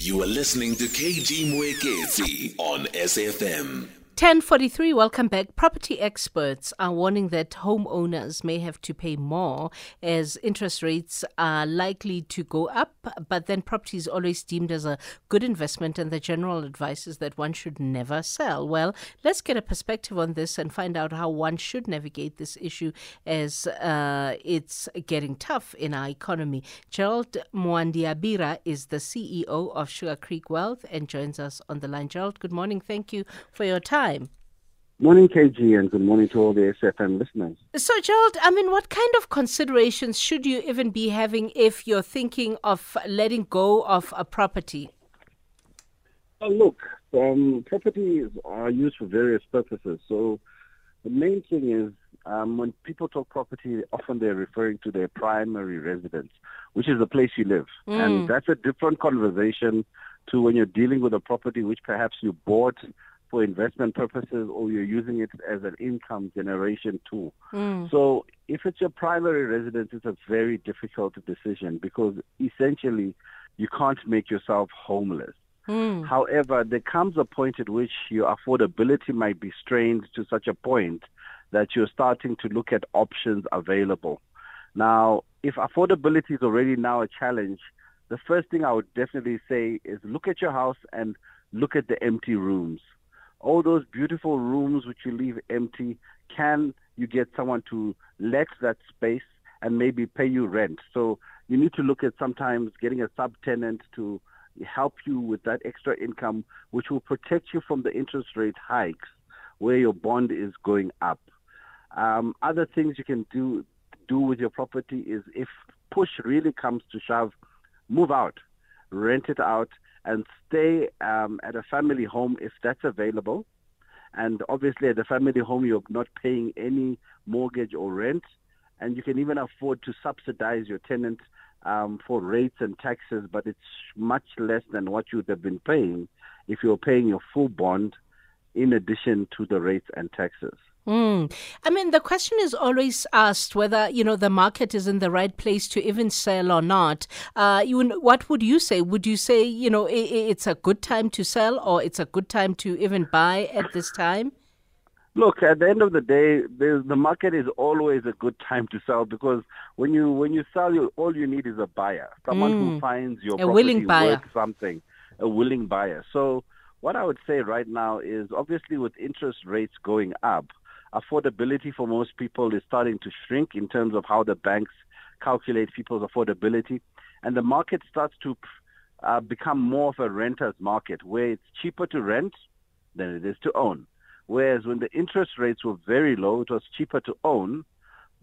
You are listening to KG Mwekezi on SAFM. 1043, welcome back. Property experts are warning that homeowners may have to pay more as interest rates are likely to go up, but then property is always deemed as a good investment, and the general advice is that one should never sell. Well, let's get a perspective on this and find out how one should navigate this issue as uh, it's getting tough in our economy. Gerald Mwandiabira is the CEO of Sugar Creek Wealth and joins us on the line. Gerald, good morning. Thank you for your time. Morning, KG, and good morning to all the SAFM listeners. So, Gerald, I mean, what kind of considerations should you even be having if you're thinking of letting go of a property? Oh, look, um, properties are used for various purposes. So, the main thing is um, when people talk property, often they're referring to their primary residence, which is the place you live. Mm. And that's a different conversation to when you're dealing with a property which perhaps you bought for investment purposes or you're using it as an income generation tool. Mm. So if it's your primary residence, it's a very difficult decision because essentially you can't make yourself homeless. Mm. However, there comes a point at which your affordability might be strained to such a point that you're starting to look at options available. Now, if affordability is already now a challenge, the first thing I would definitely say is look at your house and look at the empty rooms all those beautiful rooms which you leave empty, can you get someone to let that space and maybe pay you rent? So you need to look at sometimes getting a subtenant to help you with that extra income, which will protect you from the interest rate hikes where your bond is going up. Um, other things you can do do with your property is if push really comes to shove, move out, rent it out, and stay um, at a family home if that's available. And obviously, at the family home, you're not paying any mortgage or rent, and you can even afford to subsidize your tenant um, for rates and taxes, but it's much less than what you would have been paying if you're paying your full bond in addition to the rates and taxes. Mm. I mean, the question is always asked whether you know the market is in the right place to even sell or not. Uh, you, what would you say? Would you say you know it, it's a good time to sell, or it's a good time to even buy at this time? Look, at the end of the day, the market is always a good time to sell because when you when you sell, you, all you need is a buyer, someone Mm. who finds your A property willing buyer. worth something, a willing buyer. So, what I would say right now is, obviously, with interest rates going up, affordability for most people is starting to shrink in terms of how the banks calculate people's affordability, and the market starts to uh, become more of a renter's market where it's cheaper to rent than it is to own. Whereas when the interest rates were very low, it was cheaper to own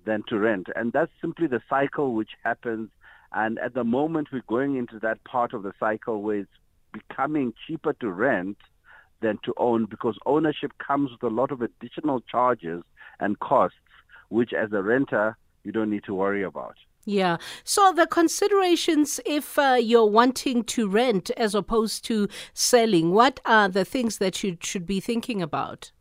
than to rent. And that's simply the cycle which happens. And at the moment, we're going into that part of the cycle where it's becoming cheaper to rent than to own because ownership comes with a lot of additional charges and costs, which as a renter, you don't need to worry about. Yeah. So the considerations, if uh, you're wanting to rent as opposed to selling, what are the things that you should be thinking about?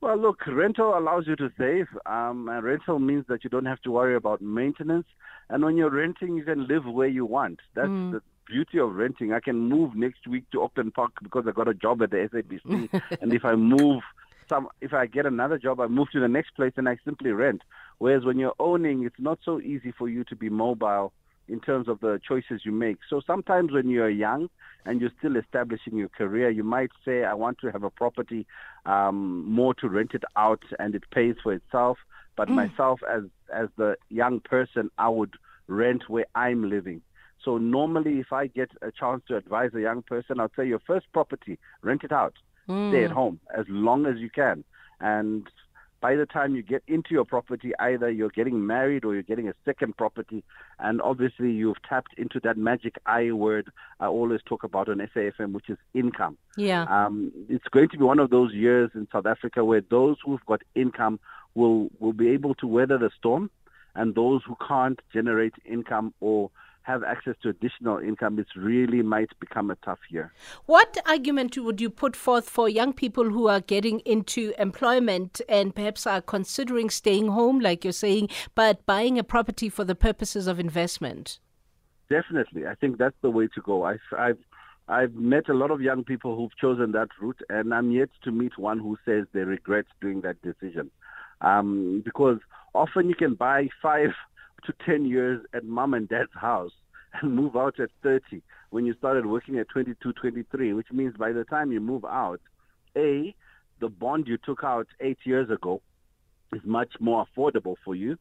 Well, look, rental allows you to save. Um, and rental means that you don't have to worry about maintenance. And when you're renting, you can live where you want. That's Mm. the beauty of renting. I can move next week to Auckland Park because I got a job at the SABC. and if I move some, if I get another job, I move to the next place and I simply rent. Whereas when you're owning, it's not so easy for you to be mobile in terms of the choices you make. So sometimes when you're young and you're still establishing your career, you might say, I want to have a property um, more to rent it out and it pays for itself. But myself, as as the young person, I would rent where I'm living. So normally, if I get a chance to advise a young person, I'd say your first property, rent it out, stay at home as long as you can, and by the time you get into your property, either you're getting married or you're getting a second property, and obviously you've tapped into that magic I word I always talk about on SAFM, which is income. Yeah. Um, it's going to be one of those years in South Africa where those who've got income will will be able to weather the storm, and those who can't generate income or have access to additional income, it really might become a tough year. What argument would you put forth for young people who are getting into employment and perhaps are considering staying home, like you're saying, but buying a property for the purposes of investment? Definitely, I think that's the way to go. I've, I've I've met a lot of young people who've chosen that route, and I'm yet to meet one who says they regret doing that decision. Um, because often you can buy five to ten years at mom and dad's house and move out at 30 when you started working at 22, 23, which means by the time you move out, A, the bond you took out eight years ago is much more affordable for you,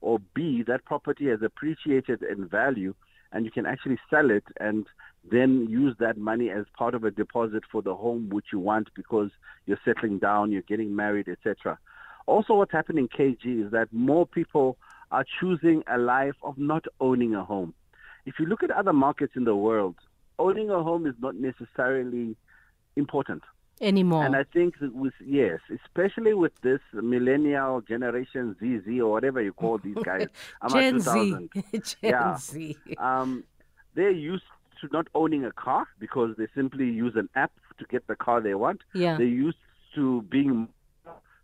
or B, that property has appreciated in value and you can actually sell it and then use that money as part of a deposit for the home which you want because you're settling down, you're getting married, etc. Also, what's happening, KG, is that more people are choosing a life of not owning a home. If you look at other markets in the world, owning a home is not necessarily important anymore. And I think that with yes, especially with this millennial generation ZZ or whatever you call these guys, I'm Gen Z. Gen Yeah. Z. Um, they're used to not owning a car because they simply use an app to get the car they want. Yeah. They're used to being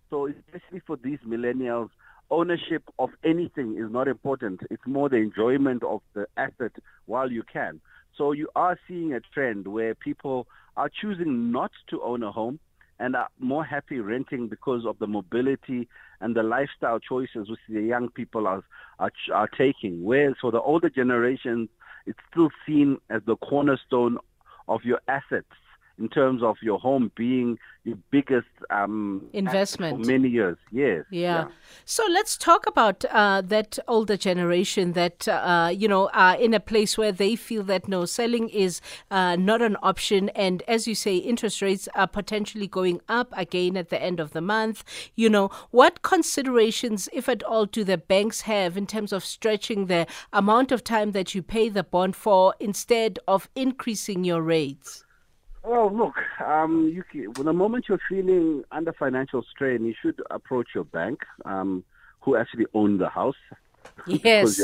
so especially for these millennials, ownership of anything is not important. It's more the enjoyment of the asset while you can. So you are seeing a trend where people are choosing not to own a home and are more happy renting because of the mobility and the lifestyle choices which the young people are are, are taking. Whereas for the older generations, it's still seen as the cornerstone of your assets in terms of your home being your biggest um, Investment. for many years. Yes. Yeah. So let's talk about uh, that older generation that, uh, you know, are in a place where they feel that no, selling is uh, not an option. And as you say, interest rates are potentially going up again at the end of the month. You know, what considerations, if at all, do the banks have in terms of stretching the amount of time that you pay the bond for instead of increasing your rates? Well, look, um, you can, well, the moment you're feeling under financial strain, you should approach your bank, um, who actually own the house. Yes,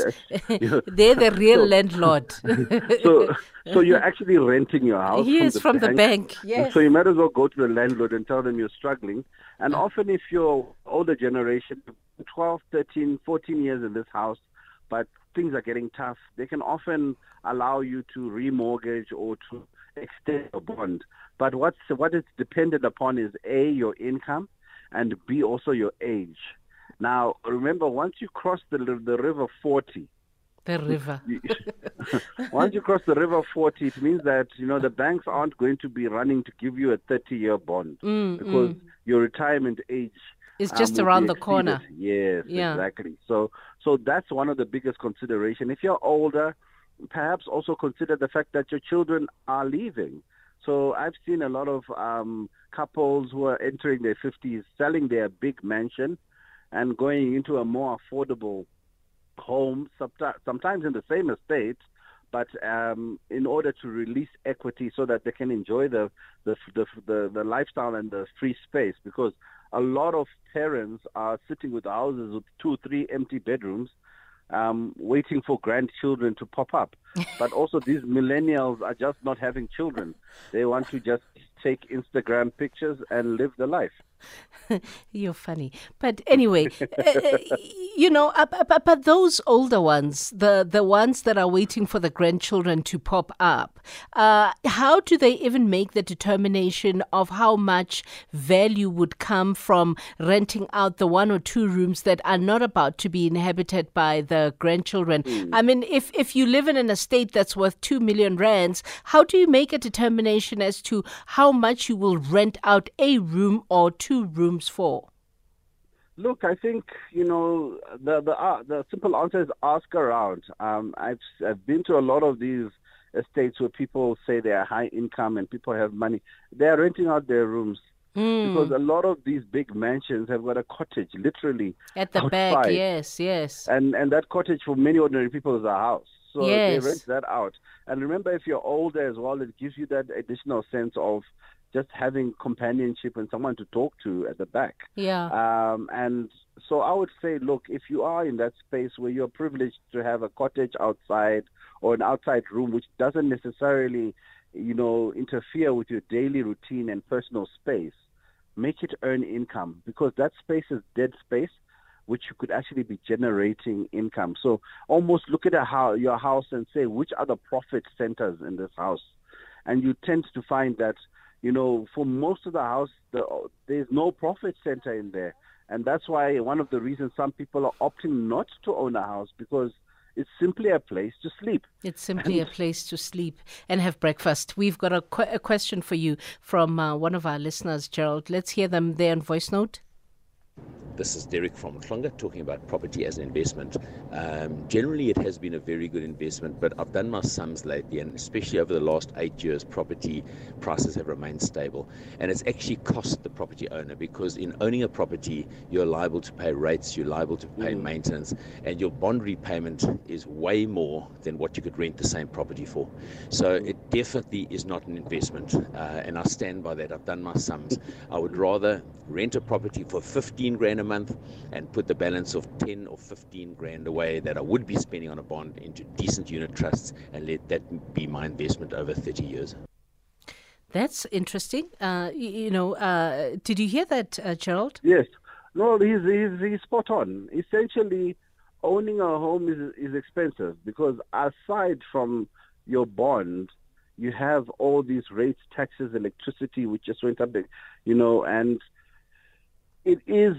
you're- they're the real So- landlord. so, so you're actually renting your house. yes, from the from the bank. Yes. So you might as well go to the landlord and tell them you're struggling. And often, if you're older generation, 12, 13, 14 years in this house, but things are getting tough, they can often allow you to remortgage or to extend your bond. But what's what it's dependent upon is a your income, and b also your age. Now, remember, once you cross the the river 40, The river. once you cross the river 40, it means that you know the banks aren't going to be running to give you a 30-year bond Mm, because mm. your retirement age It's um, just will around the corner. Yes, Yeah. exactly. So, so that's one of the biggest consideration. If you're older, perhaps also consider the fact that your children are leaving. So I've seen a lot of um, couples who are entering their 50s selling their big mansion and going into a more affordable home, sometimes in the same estate, but um, in order to release equity so that they can enjoy the the, the the the lifestyle and the free space. Because a lot of parents are sitting with houses with two, three empty bedrooms, um, waiting for grandchildren to pop up. but also, these millennials are just not having children. They want to just take Instagram pictures and live the life. You're funny. But anyway, uh, you know, uh, but, but those older ones, the, the ones that are waiting for the grandchildren to pop up, uh, how do they even make the determination of how much value would come from renting out the one or two rooms that are not about to be inhabited by the grandchildren? I mean, if, if you live in an estate that's worth two million rands, how do you make a determination as to how much you will rent out a room or two rooms for? Look, I think you know the the uh, the simple answer is ask around. Um, I've I've been to a lot of these estates where people say they are high income and people have money. They are renting out their rooms Mm. because a lot of these big mansions have got a cottage, literally, At the back, yes, yes. and and that cottage for many ordinary people is a house. So Yes. they rent that out. And remember, if you're older as well, it gives you that additional sense of just having companionship and someone to talk to at the back. Yeah. Um, and so I would say, look, if you are in that space where you're privileged to have a cottage outside or an outside room, which doesn't necessarily, you know, interfere with your daily routine and personal space, make it earn income because that space is dead space. which you could actually be generating income. So almost look at your house and say, which are the profit centers in this house? And you tend to find that, you know, for most of the house, the, there's no profit center in there. And that's why one of the reasons some people are opting not to own a house because it's simply a place to sleep. It's simply and a place to sleep and have breakfast. We've got a, qu- a question for you from uh, one of our listeners, Gerald. Let's hear them there in voice note. This is Derek from Klonga talking about property as an investment. Um, generally, it has been a very good investment, but I've done my sums lately, and especially over the last eight years, property prices have remained stable. And it's actually cost the property owner because in owning a property, you're liable to pay rates, you're liable to pay mm. maintenance, and your bond repayment is way more than what you could rent the same property for. So it definitely is not an investment, uh, and I stand by that. I've done my sums. I would rather rent a property for 15 grand a month and put the balance of 10 or 15 grand away that I would be spending on a bond into decent unit trusts and let that be my investment over 30 years. That's interesting. Uh, you, you, know, uh, did you hear that, uh, Gerald? Yes. No, he's, he's, he's spot on. Essentially, owning a home is, is expensive because aside from your bond, you have all these rates, taxes, electricity, which just went up, you know, and it is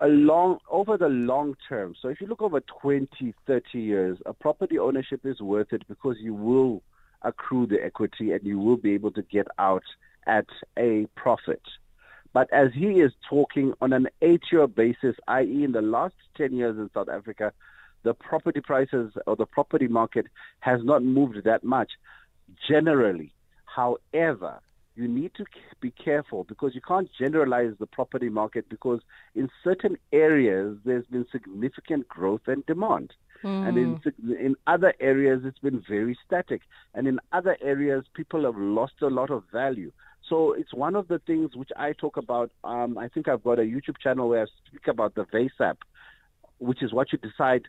a long over the long term. So if you look over 20, 30 years, a property ownership is worth it because you will accrue the equity and you will be able to get out at a profit. But as he is talking on an eight-year basis, i.e., in the last 10 years in South Africa, the property prices or the property market has not moved that much generally. However, you need to be careful because you can't generalize the property market because in certain areas there's been significant growth and demand. Mm. And in, hmm. in other areas, it's been very static. And in other areas, people have lost a lot of value. So it's one of the things which I talk about. Um, I think I've got a YouTube channel where I speak about the VASAP, which is what you decide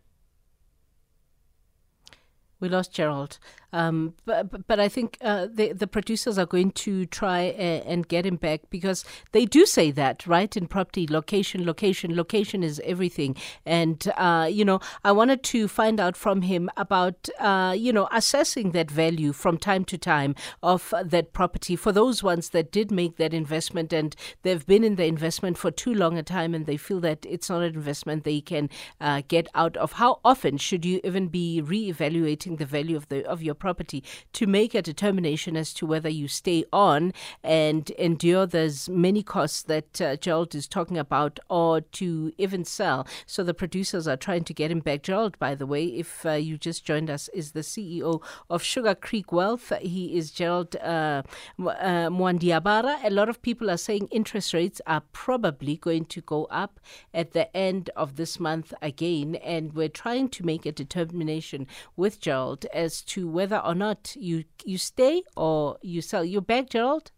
we lost Gerald. Um, but, but I think uh, the, the producers are going to try a, and get him back because they do say that, right? In property, location, location, location is everything. And, uh, you know, I wanted to find out from him about, uh, you know, assessing that value from time to time of that property for those ones that did make that investment and they've been in the investment for too long a time and they feel that it's not an investment they can uh, get out of. How often should you even be re-evaluating the value of the of your property to make a determination as to whether you stay on and endure those many costs that uh, Gerald is talking about or to even sell. So the producers are trying to get him back. Gerald, by the way, if uh, you just joined us, is the CEO of Sugar Creek Wealth. He is Gerald uh, uh, Mwandiabira. A lot of people are saying interest rates are probably going to go up at the end of this month again, and we're trying to make a determination with Gerald as to whether whether or not you you stay or you sell. You're back, Gerald?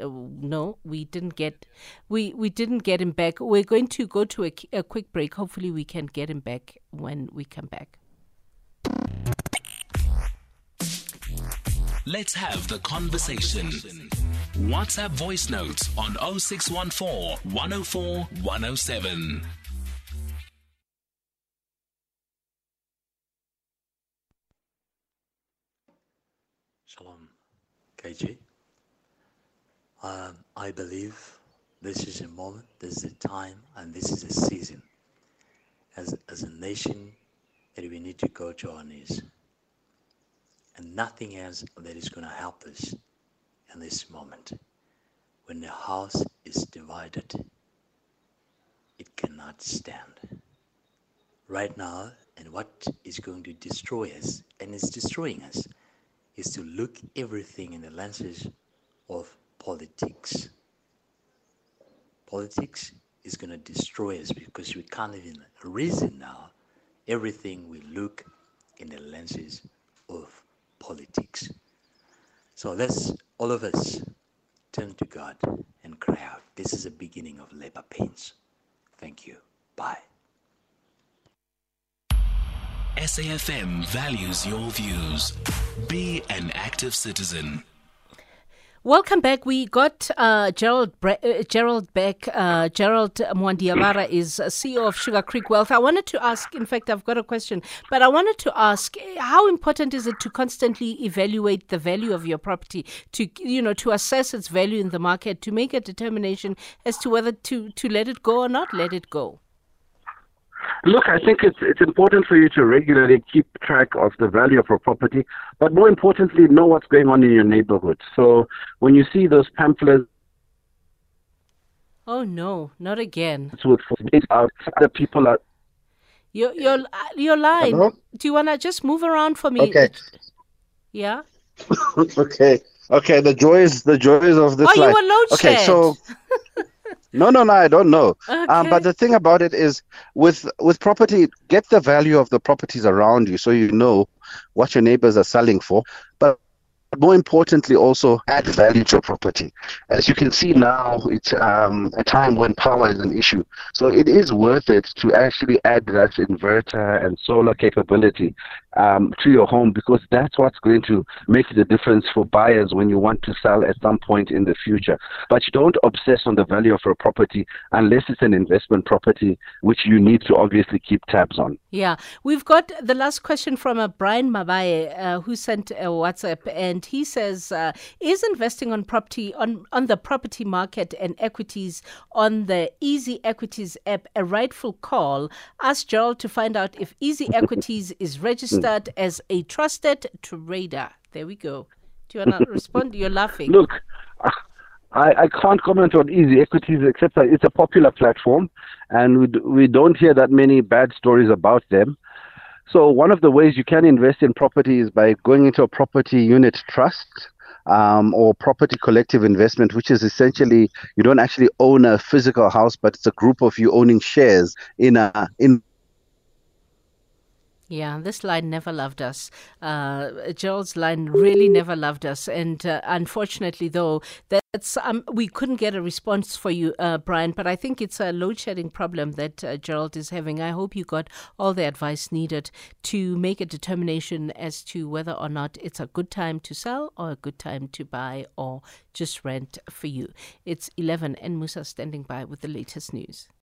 Uh, no, we didn't get we we didn't get him back. We're going to go to a, a quick break. Hopefully, we can get him back when we come back. Let's have the conversation. WhatsApp voice notes on 0614 104 107. KG. Um, I believe this is a moment, this is a time, and this is a season as, as a nation that we need to go to our knees. And nothing else that is going to help us in this moment. When the house is divided, it cannot stand. Right now, and what is going to destroy us, and is destroying us, is to look everything in the lenses of politics. Politics is going to destroy us because we can't even reason now. Everything we look in the lenses of politics. So let's all of us turn to God and cry out. This is the beginning of labor pains. Thank you. Bye. SAFM values your views. Be an active citizen. Welcome back. We got uh, Gerald Bre- uh, Gerald Beck. Uh, Gerald Mwandiabira is CEO of Sugar Creek Wealth. I wanted to ask. In fact, I've got a question, but I wanted to ask: How important is it to constantly evaluate the value of your property, to you know, to assess its value in the market, to make a determination as to whether to to let it go or not let it go? Look, I think it's it's important for you to regularly keep track of the value of a property, but more importantly, know what's going on in your neighborhood. So when you see those pamphlets Oh no, not again. with out, other people are Your your your line. Hello? Do you wanna just move around for me? Okay. Yeah. okay. Okay. The joys, the joys of this oh, you life. were load okay, shed. so no, no, no, I don't know. Um, but the thing about it is, with with property, get the value of the properties around you, so you know what your neighbors are selling for. But more importantly, also add value to your property. As you can see now, it's um, a time when power is an issue. So it is worth it to actually add that inverter and solar capability um, to your home because that's what's going to make the difference for buyers when you want to sell at some point in the future. But you don't obsess on the value of a property unless it's an investment property, which you need to obviously keep tabs on. Yeah, we've got the last question from uh, Brian Mabaye, uh, who sent a WhatsApp, and he says, uh, "Is investing on property on on the property market and equities on the Easy Equities app a rightful call?" Ask Gerald to find out if Easy Equities is registered as a trusted trader. There we go. Do you want to respond? You're laughing. Look, I, I can't comment on easy equities except that it's a popular platform and we, d- we don't hear that many bad stories about them. So, one of the ways you can invest in property is by going into a property unit trust um, or property collective investment, which is essentially you don't actually own a physical house, but it's a group of you owning shares in a in Yeah, this line never loved us. Uh, Gerald's line really never loved us, and uh, unfortunately, though, that's um, we couldn't get a response for you, uh, Brian. But I think it's a load shedding problem that uh, Gerald is having. I hope you got all the advice needed to make a determination as to whether or not it's a good time to sell or a good time to buy or just rent for you. It's eleven, and Musa standing by with the latest news.